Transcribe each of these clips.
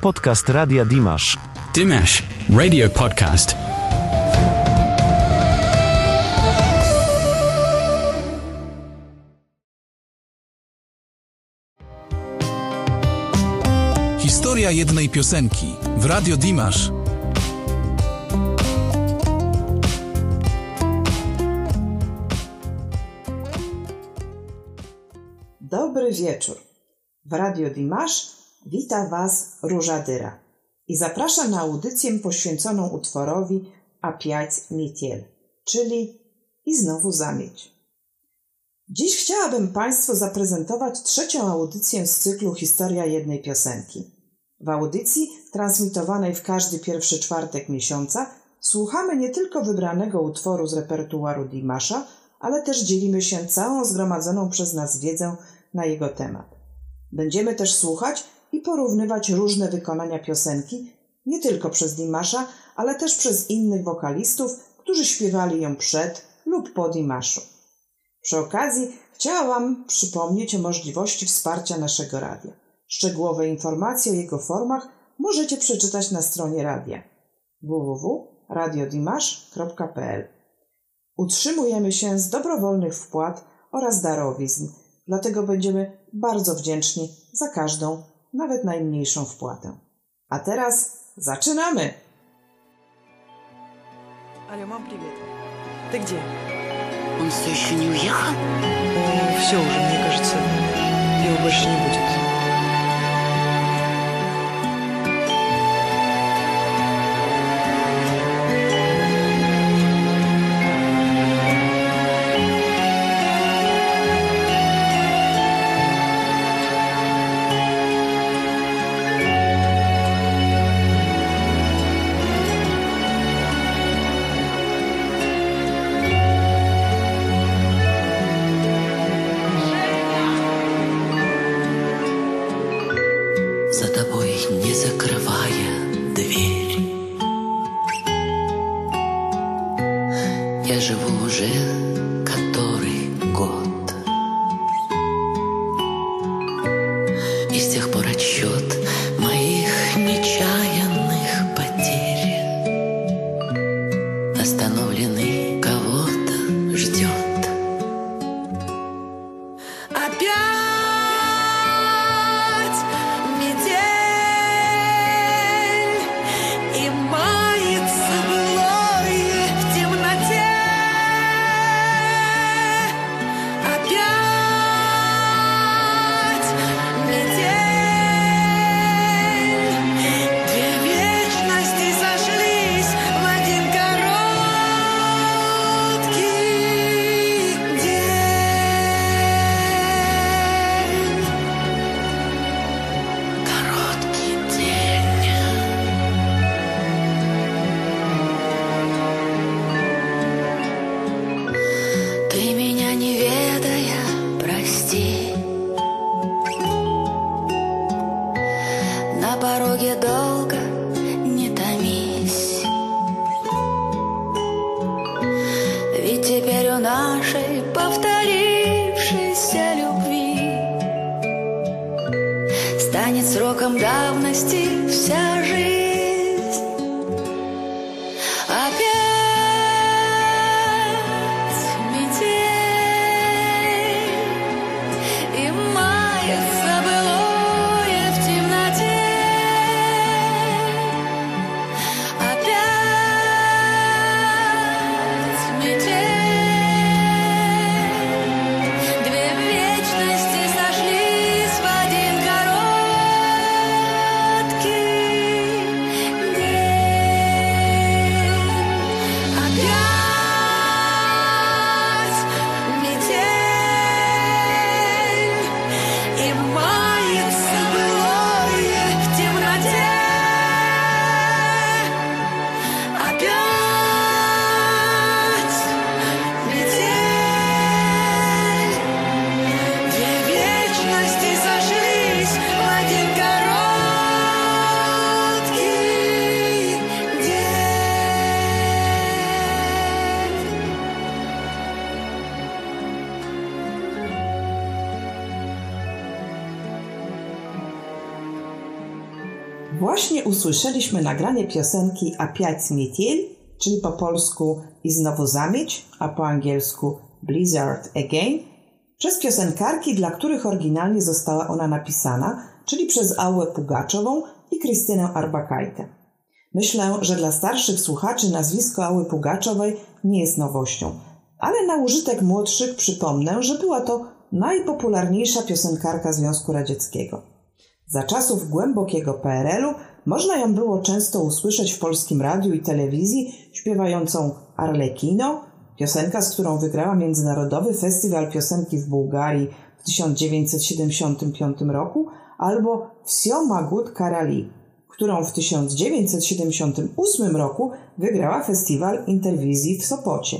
Podcast Radia Dimash. Dimash, radio podcast. Historia jednej piosenki w Radio Dimash. Dobry wieczór. W Radio Dimash wita Was Róża Dyra i zaprasza na audycję poświęconą utworowi Apiać Mitiel, czyli i znowu zamieć. Dziś chciałabym Państwu zaprezentować trzecią audycję z cyklu Historia jednej piosenki. W audycji, transmitowanej w każdy pierwszy czwartek miesiąca, słuchamy nie tylko wybranego utworu z repertuaru Dimasza, ale też dzielimy się całą zgromadzoną przez nas wiedzą na jego temat. Będziemy też słuchać i porównywać różne wykonania piosenki, nie tylko przez Dimasza, ale też przez innych wokalistów, którzy śpiewali ją przed lub po Dimaszu. Przy okazji chciałam przypomnieć o możliwości wsparcia naszego radia. Szczegółowe informacje o jego formach możecie przeczytać na stronie radia www.radiodimash.pl. Utrzymujemy się z dobrowolnych wpłat oraz darowizn, dlatego będziemy bardzo wdzięczni za każdą, nawet najmniejszą wpłatę. A teraz zaczynamy! Алло, мам, привет. Ты где? Он все еще не уехал? все уже, мне кажется, его больше не будет. Usłyszeliśmy nagranie piosenki A piać mietiel, czyli po polsku i znowu zamieć, a po angielsku Blizzard Again, przez piosenkarki, dla których oryginalnie została ona napisana, czyli przez Ałę Pugaczową i Krystynę Arbakajtę. Myślę, że dla starszych słuchaczy nazwisko Ały Pugaczowej nie jest nowością, ale na użytek młodszych przypomnę, że była to najpopularniejsza piosenkarka Związku Radzieckiego. Za czasów głębokiego PRL-u można ją było często usłyszeć w polskim radiu i telewizji śpiewającą Arlekino, piosenka, z którą wygrała Międzynarodowy Festiwal Piosenki w Bułgarii w 1975 roku, albo Wsio Karali, którą w 1978 roku wygrała Festiwal Interwizji w Sopocie.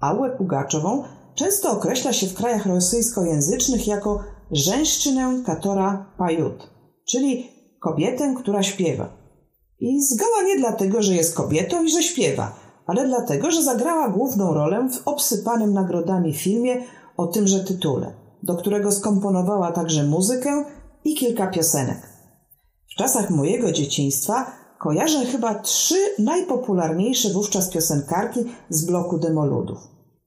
Ałę Pugaczową często określa się w krajach rosyjskojęzycznych jako żeńszczynę katora pajut, czyli kobietę, która śpiewa. I zgoła nie dlatego, że jest kobietą i że śpiewa, ale dlatego, że zagrała główną rolę w obsypanym nagrodami filmie o tymże tytule, do którego skomponowała także muzykę i kilka piosenek. W czasach mojego dzieciństwa kojarzę chyba trzy najpopularniejsze wówczas piosenkarki z bloku demoludów.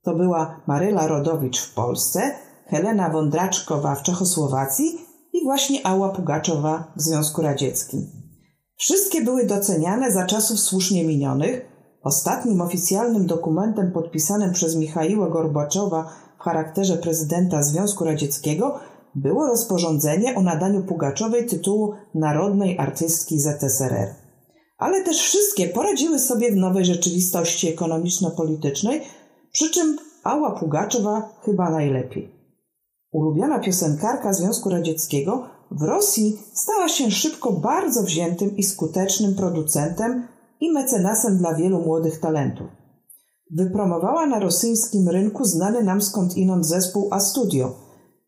To była Maryla Rodowicz w Polsce, Helena Wądraczkowa w Czechosłowacji właśnie Ała Pugaczowa w Związku Radzieckim. Wszystkie były doceniane za czasów słusznie minionych. Ostatnim oficjalnym dokumentem podpisanym przez Michaiła Gorbaczowa w charakterze prezydenta Związku Radzieckiego było rozporządzenie o nadaniu Pugaczowej tytułu Narodnej Artystki ZSRR. Ale też wszystkie poradziły sobie w nowej rzeczywistości ekonomiczno-politycznej, przy czym Ała Pugaczowa chyba najlepiej. Ulubiona piosenkarka Związku Radzieckiego w Rosji stała się szybko bardzo wziętym i skutecznym producentem i mecenasem dla wielu młodych talentów. Wypromowała na rosyjskim rynku znany nam skądinąd zespół A Studio,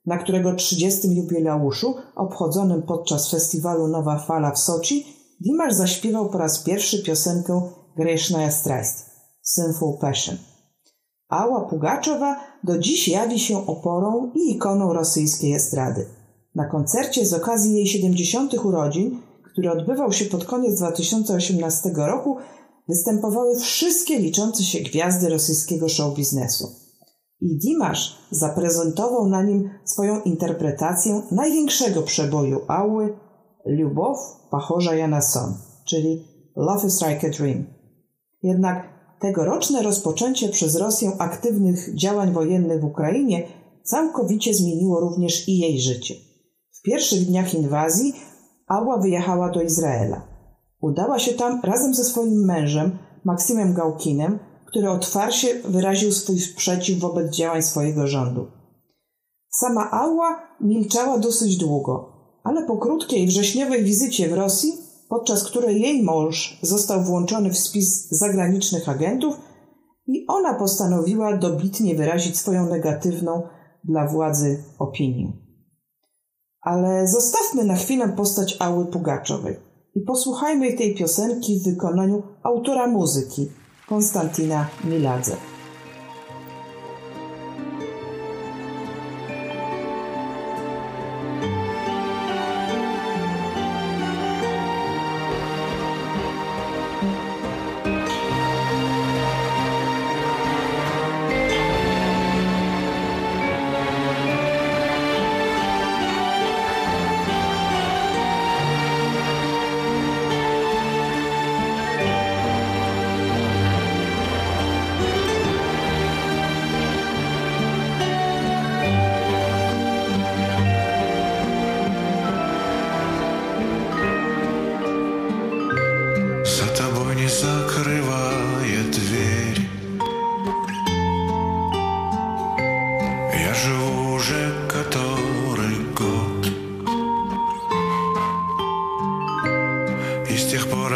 na którego 30. jubileuszu, obchodzonym podczas festiwalu Nowa Fala w Soczi, Dimash zaśpiewał po raz pierwszy piosenkę Gresznaya Straist – Sinful Passion – Ała Pugaczowa do dziś jawi się oporą i ikoną rosyjskiej estrady. Na koncercie z okazji jej 70. urodzin, który odbywał się pod koniec 2018 roku, występowały wszystkie liczące się gwiazdy rosyjskiego show biznesu. I Dimash zaprezentował na nim swoją interpretację największego przeboju Ały Lubow Pachorza Janason, czyli Love is like a Dream. Jednak tegoroczne rozpoczęcie przez Rosję aktywnych działań wojennych w Ukrainie całkowicie zmieniło również i jej życie. W pierwszych dniach inwazji Ała wyjechała do Izraela. Udała się tam razem ze swoim mężem, Maksymem Gałkinem, który otwarcie wyraził swój sprzeciw wobec działań swojego rządu. Sama Ała milczała dosyć długo, ale po krótkiej wrześniowej wizycie w Rosji podczas której jej mąż został włączony w spis zagranicznych agentów i ona postanowiła dobitnie wyrazić swoją negatywną dla władzy opinię. Ale zostawmy na chwilę postać Ały Pugaczowej i posłuchajmy tej piosenki w wykonaniu autora muzyki Konstantina Miladze.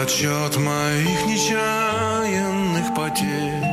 Отчет моих нечаянных потерь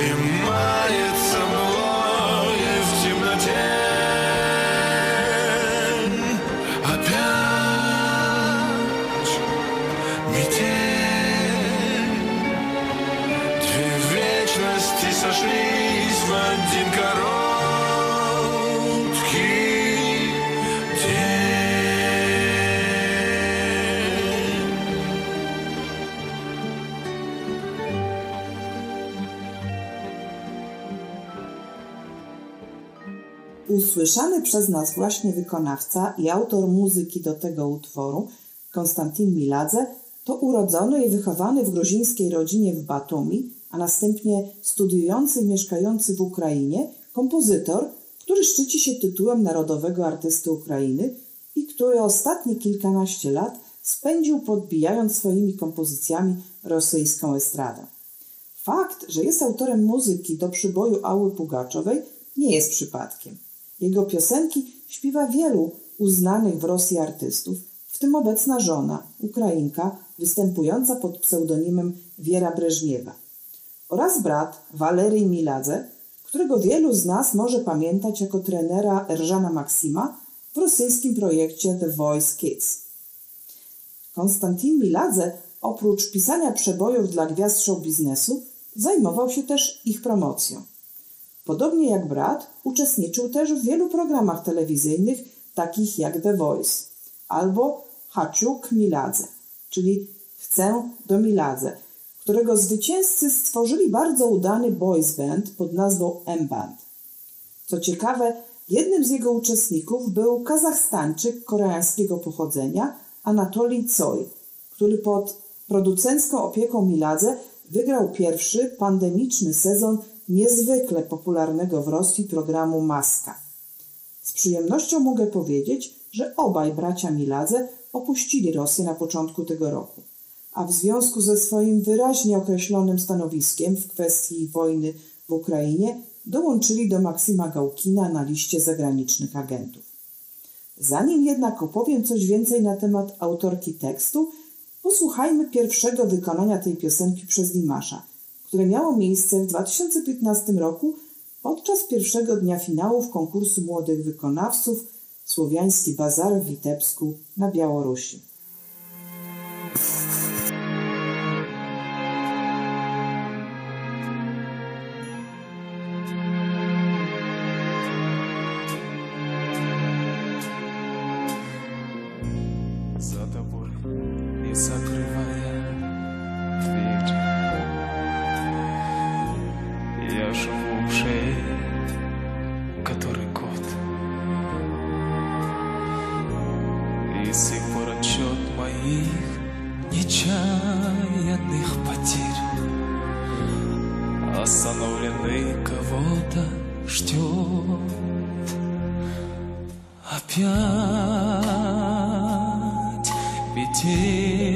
in my Usłyszany przez nas właśnie wykonawca i autor muzyki do tego utworu, Konstantin Miladze, to urodzony i wychowany w gruzińskiej rodzinie w Batumi, a następnie studiujący i mieszkający w Ukrainie, kompozytor, który szczyci się tytułem narodowego artysty Ukrainy i który ostatnie kilkanaście lat spędził podbijając swoimi kompozycjami rosyjską estradę. Fakt, że jest autorem muzyki do przyboju Ały Pugaczowej nie jest przypadkiem. Jego piosenki śpiewa wielu uznanych w Rosji artystów, w tym obecna żona, Ukrainka, występująca pod pseudonimem Wiera Breżniewa oraz brat Walerii Miladze, którego wielu z nas może pamiętać jako trenera Erżana Maksima w rosyjskim projekcie The Voice Kids. Konstantin Miladze oprócz pisania przebojów dla gwiazd show biznesu zajmował się też ich promocją. Podobnie jak brat, uczestniczył też w wielu programach telewizyjnych, takich jak The Voice albo Haciuk Miladze, czyli Chcę do Miladze, którego zwycięzcy stworzyli bardzo udany boys band pod nazwą M-Band. Co ciekawe, jednym z jego uczestników był Kazachstańczyk koreańskiego pochodzenia Anatolij Coj, który pod producencką opieką Miladze wygrał pierwszy pandemiczny sezon niezwykle popularnego w Rosji programu Maska. Z przyjemnością mogę powiedzieć, że obaj bracia Miladze opuścili Rosję na początku tego roku, a w związku ze swoim wyraźnie określonym stanowiskiem w kwestii wojny w Ukrainie dołączyli do Maksima Gałkina na liście zagranicznych agentów. Zanim jednak opowiem coś więcej na temat autorki tekstu, posłuchajmy pierwszego wykonania tej piosenki przez Dimasza, które miało miejsce w 2015 roku podczas pierwszego dnia finałów konkursu młodych wykonawców Słowiański Bazar w Witebsku na Białorusi. Моих нечаянных потерь. Остановленный кого-то ждет опять метель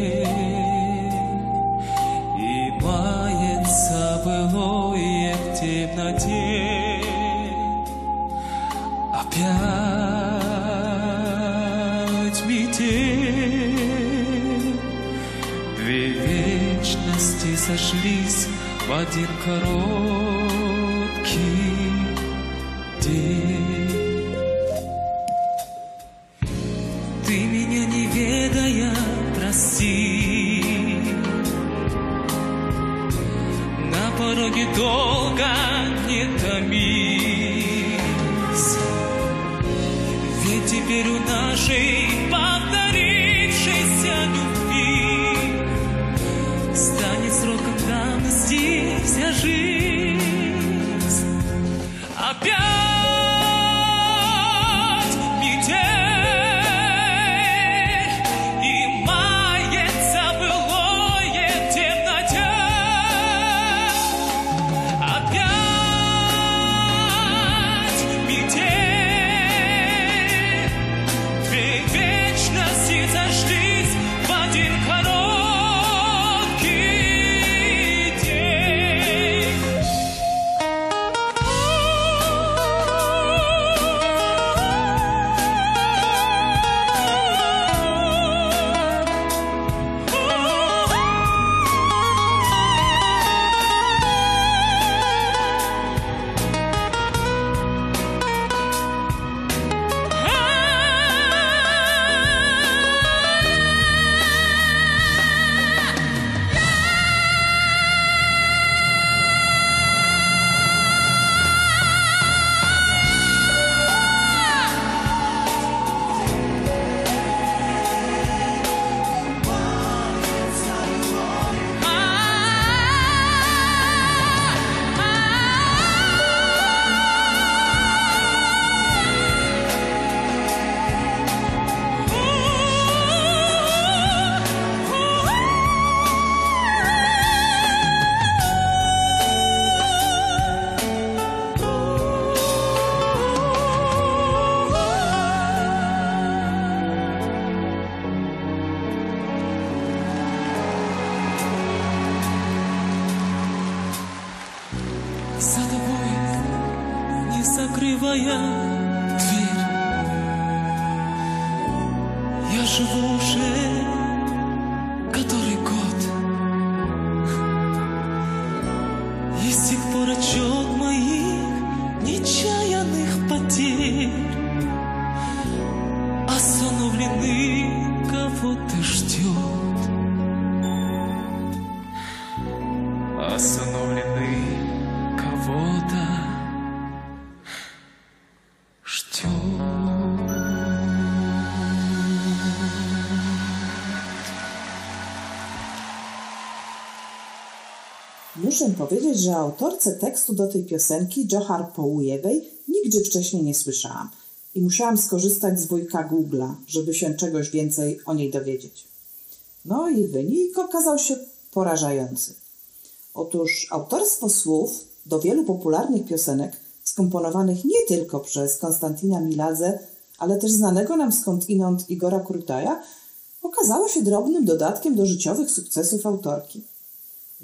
сошлись в один короткий see powiedzieć, że autorce tekstu do tej piosenki, Johar Połujewej, nigdy wcześniej nie słyszałam i musiałam skorzystać z wujka Google'a, żeby się czegoś więcej o niej dowiedzieć. No i wynik okazał się porażający. Otóż autorstwo słów do wielu popularnych piosenek, skomponowanych nie tylko przez Konstantina Miladze, ale też znanego nam skądinąd Igora Krutaja, okazało się drobnym dodatkiem do życiowych sukcesów autorki.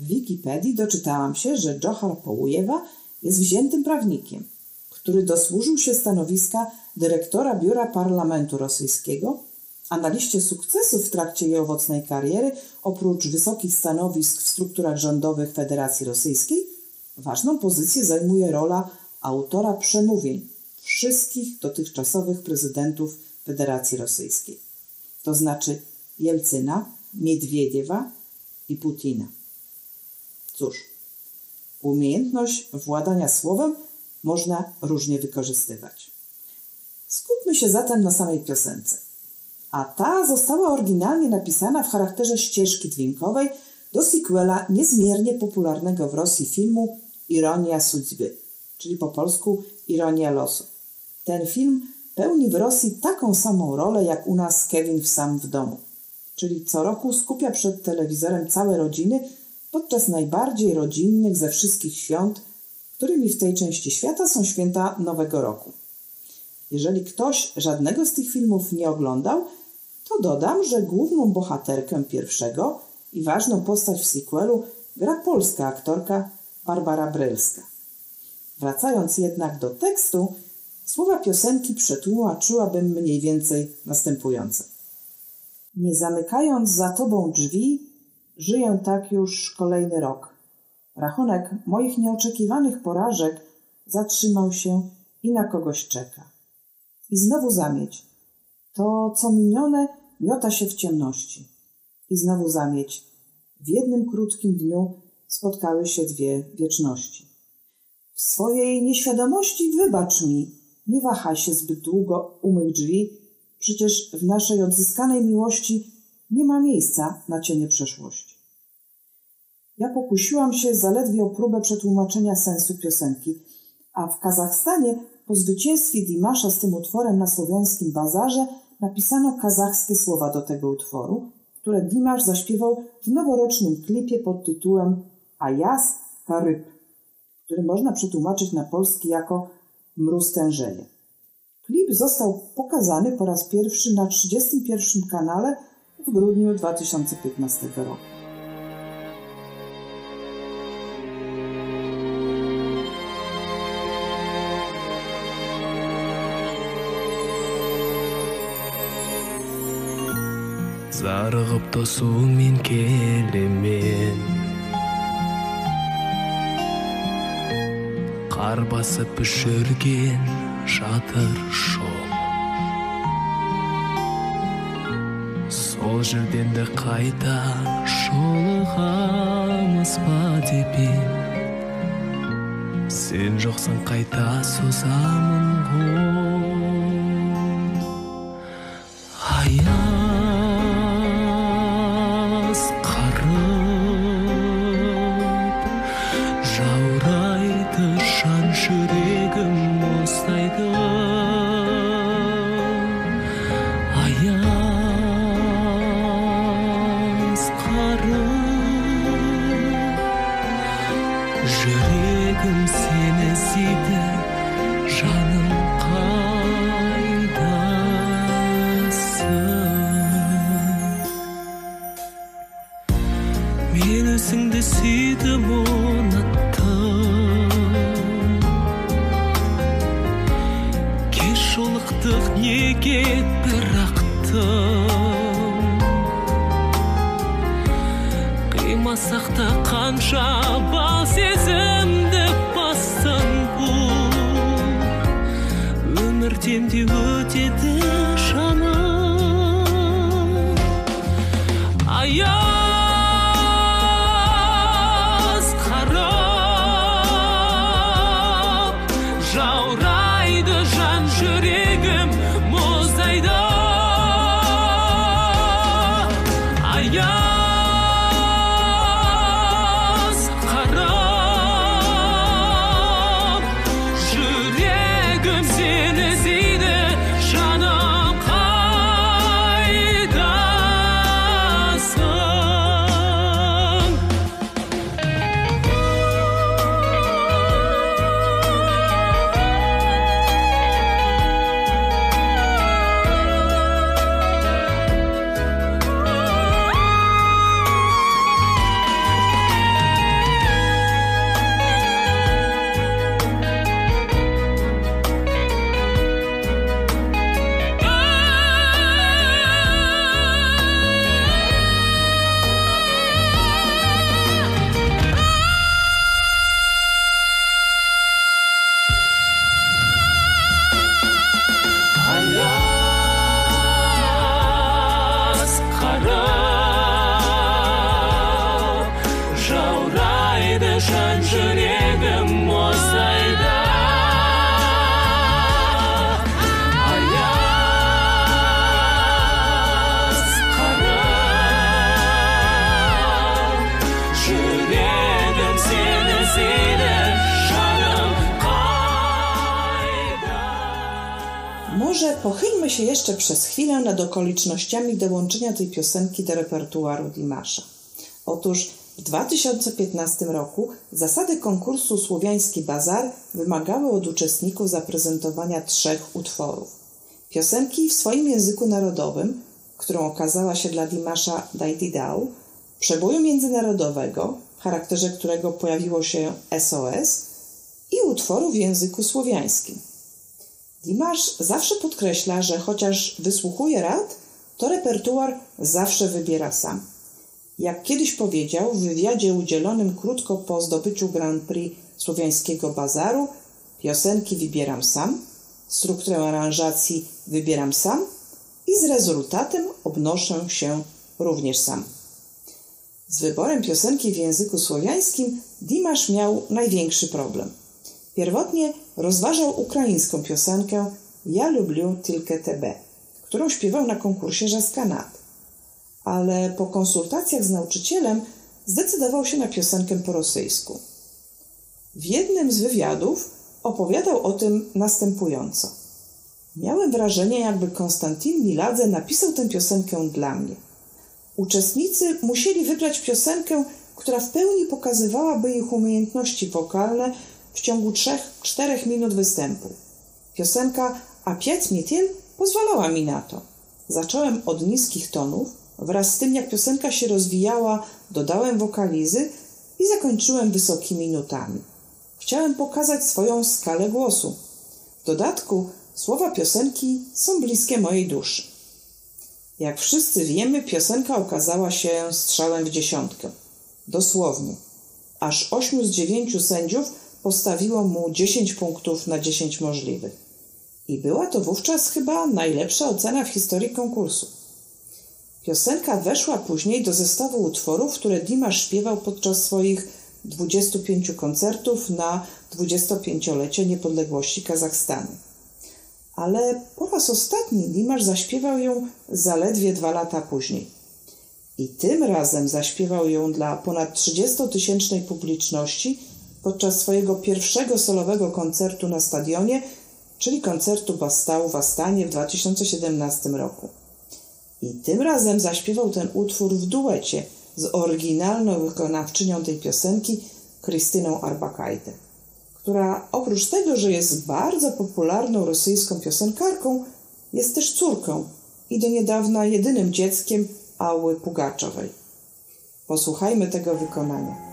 W Wikipedii doczytałam się, że Johar Połujewa jest wziętym prawnikiem, który dosłużył się stanowiska dyrektora Biura Parlamentu Rosyjskiego, a na liście sukcesów w trakcie jej owocnej kariery, oprócz wysokich stanowisk w strukturach rządowych Federacji Rosyjskiej, ważną pozycję zajmuje rola autora przemówień wszystkich dotychczasowych prezydentów Federacji Rosyjskiej, to znaczy Jelcyna, Miedwiediewa i Putina. Cóż, umiejętność władania słowem można różnie wykorzystywać. Skupmy się zatem na samej piosence. A ta została oryginalnie napisana w charakterze ścieżki dźwiękowej do sequela niezmiernie popularnego w Rosji filmu Ironia Sudzby, czyli po polsku Ironia losu. Ten film pełni w Rosji taką samą rolę jak u nas Kevin w Sam w domu, czyli co roku skupia przed telewizorem całe rodziny podczas najbardziej rodzinnych ze wszystkich świąt, którymi w tej części świata są święta Nowego Roku. Jeżeli ktoś żadnego z tych filmów nie oglądał, to dodam, że główną bohaterkę pierwszego i ważną postać w sequelu gra polska aktorka Barbara Brylska. Wracając jednak do tekstu, słowa piosenki przetłumaczyłabym mniej więcej następujące. Nie zamykając za tobą drzwi, żyję tak już kolejny rok. Rachunek moich nieoczekiwanych porażek zatrzymał się i na kogoś czeka. I znowu zamieć. To, co minione, miota się w ciemności. I znowu zamieć. W jednym krótkim dniu spotkały się dwie wieczności. W swojej nieświadomości wybacz mi, nie wahaj się zbyt długo u mych drzwi, przecież w naszej odzyskanej miłości nie ma miejsca na cienie przeszłości. Ja pokusiłam się zaledwie o próbę przetłumaczenia sensu piosenki, a w Kazachstanie po zwycięstwie Dimasza z tym utworem na słowiańskim bazarze napisano kazachskie słowa do tego utworu, które Dimasz zaśpiewał w noworocznym klipie pod tytułem Ajas Karyb, który można przetłumaczyć na polski jako Mróz tężeje. Klip został pokazany po raz pierwszy na 31 kanale w grudniu 2015 roku. Зарығып тосуыңмен келемен қар басып үшірген жатыр жол сол жерден де қайта жолығамыз ба деп сен жоқсың қайта созамын ғой. should 山之恋跟莫塞达。Może pochylmy się jeszcze przez chwilę nad okolicznościami dołączenia tej piosenki do repertuaru Dimasza. Otóż w 2015 roku zasady konkursu Słowiański Bazar wymagały od uczestników zaprezentowania trzech utworów. Piosenki w swoim języku narodowym, którą okazała się dla Dimasza Dajdi Dał, przeboju międzynarodowego, w charakterze którego pojawiło się SOS i utworu w języku słowiańskim. Dimasz zawsze podkreśla, że chociaż wysłuchuje rad, to repertuar zawsze wybiera sam. Jak kiedyś powiedział w wywiadzie udzielonym krótko po zdobyciu Grand Prix Słowiańskiego Bazaru, piosenki wybieram sam, strukturę aranżacji wybieram sam i z rezultatem obnoszę się również sam. Z wyborem piosenki w języku słowiańskim Dimasz miał największy problem. Pierwotnie rozważał ukraińską piosenkę Ja lubię tylko Tebe, którą śpiewał na konkursie Żaskanat. Ale po konsultacjach z nauczycielem zdecydował się na piosenkę po rosyjsku. W jednym z wywiadów opowiadał o tym następująco. Miałem wrażenie, jakby Konstantin Miladze napisał tę piosenkę dla mnie. Uczestnicy musieli wybrać piosenkę, która w pełni pokazywałaby ich umiejętności wokalne w ciągu 3-4 minut występu. Piosenka A piać mietiel pozwalała mi na to. Zacząłem od niskich tonów, wraz z tym jak piosenka się rozwijała, dodałem wokalizy i zakończyłem wysokimi nutami. Chciałem pokazać swoją skalę głosu. W dodatku słowa piosenki są bliskie mojej duszy. Jak wszyscy wiemy, piosenka okazała się strzałem w dziesiątkę. Dosłownie. Aż ośmiu z dziewięciu sędziów postawiło mu 10 punktów na 10 możliwych. I była to wówczas chyba najlepsza ocena w historii konkursu. Piosenka weszła później do zestawu utworów, które Dimash śpiewał podczas swoich 25 koncertów na 25-lecie niepodległości Kazachstanu. Ale po raz ostatni Dimash zaśpiewał ją zaledwie dwa lata później. I tym razem zaśpiewał ją dla ponad 30-tysięcznej publiczności podczas swojego pierwszego solowego koncertu na stadionie, czyli koncertu Bastału w Astanie w 2017 roku. I tym razem zaśpiewał ten utwór w duecie z oryginalną wykonawczynią tej piosenki, Krystyną Arbakajdę, która oprócz tego, że jest bardzo popularną rosyjską piosenkarką, jest też córką i do niedawna jedynym dzieckiem Ały Pugaczowej. Posłuchajmy tego wykonania.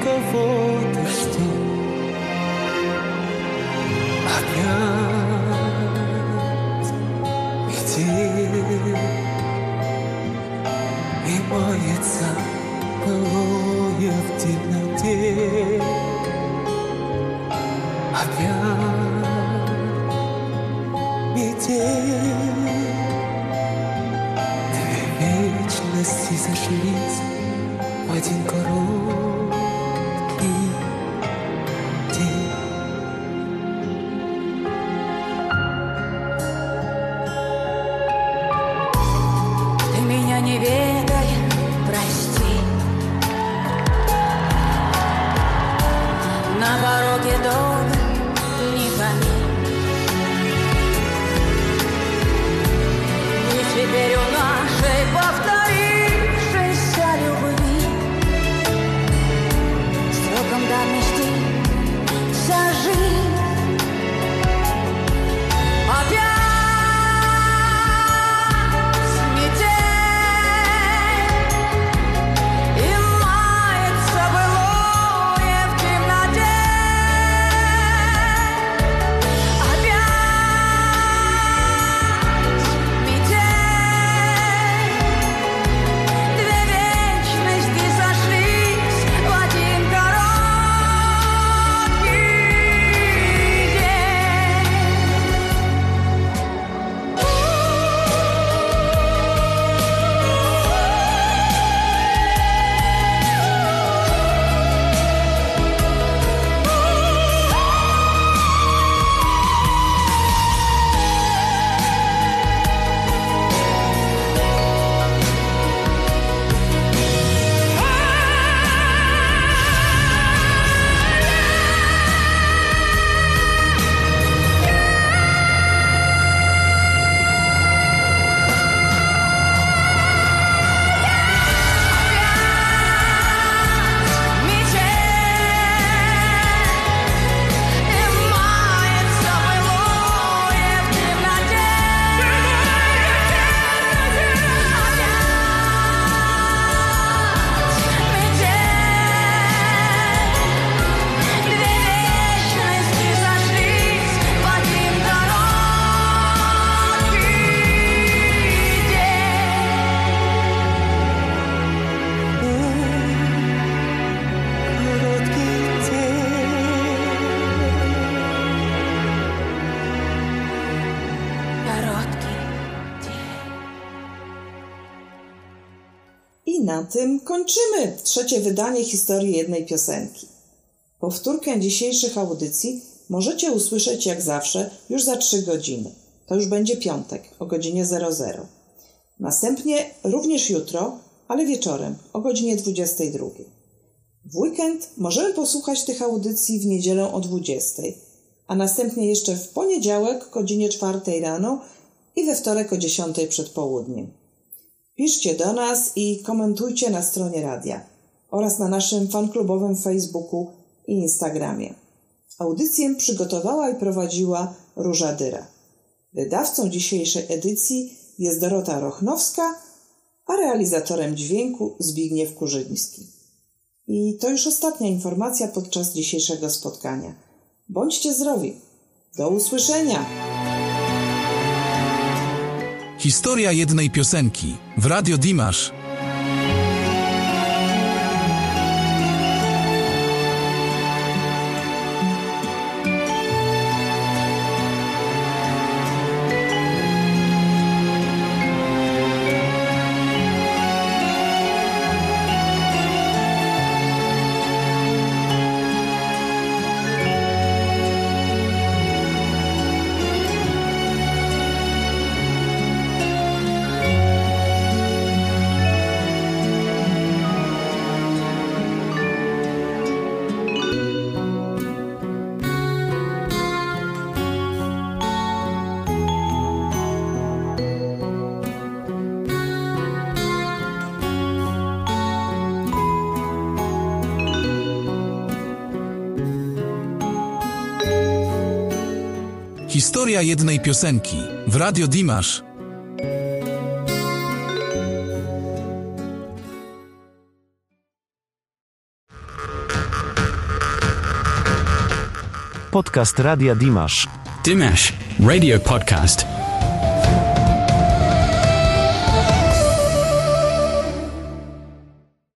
nunca vou desistir. Trzecie wydanie historii jednej piosenki. Powtórkę dzisiejszych audycji możecie usłyszeć jak zawsze już za 3 godziny. To już będzie piątek o godzinie 00. Następnie również jutro, ale wieczorem o godzinie 22. W weekend możemy posłuchać tych audycji w niedzielę o 20, a następnie jeszcze w poniedziałek o godzinie 4 rano i we wtorek o 10 przed południem. Piszcie do nas i komentujcie na stronie radia oraz na naszym fanklubowym Facebooku i Instagramie. Audycję przygotowała i prowadziła Róża Dyra. Wydawcą dzisiejszej edycji jest Dorota Rochnowska, a realizatorem dźwięku Zbigniew Kurzyński. I to już ostatnia informacja podczas dzisiejszego spotkania. Bądźcie zdrowi. Do usłyszenia! Historia jednej piosenki w Radio Dimash Historia jednej piosenki w Radio Dimash. Podcast Radia Dimash. Dimash Radio Podcast.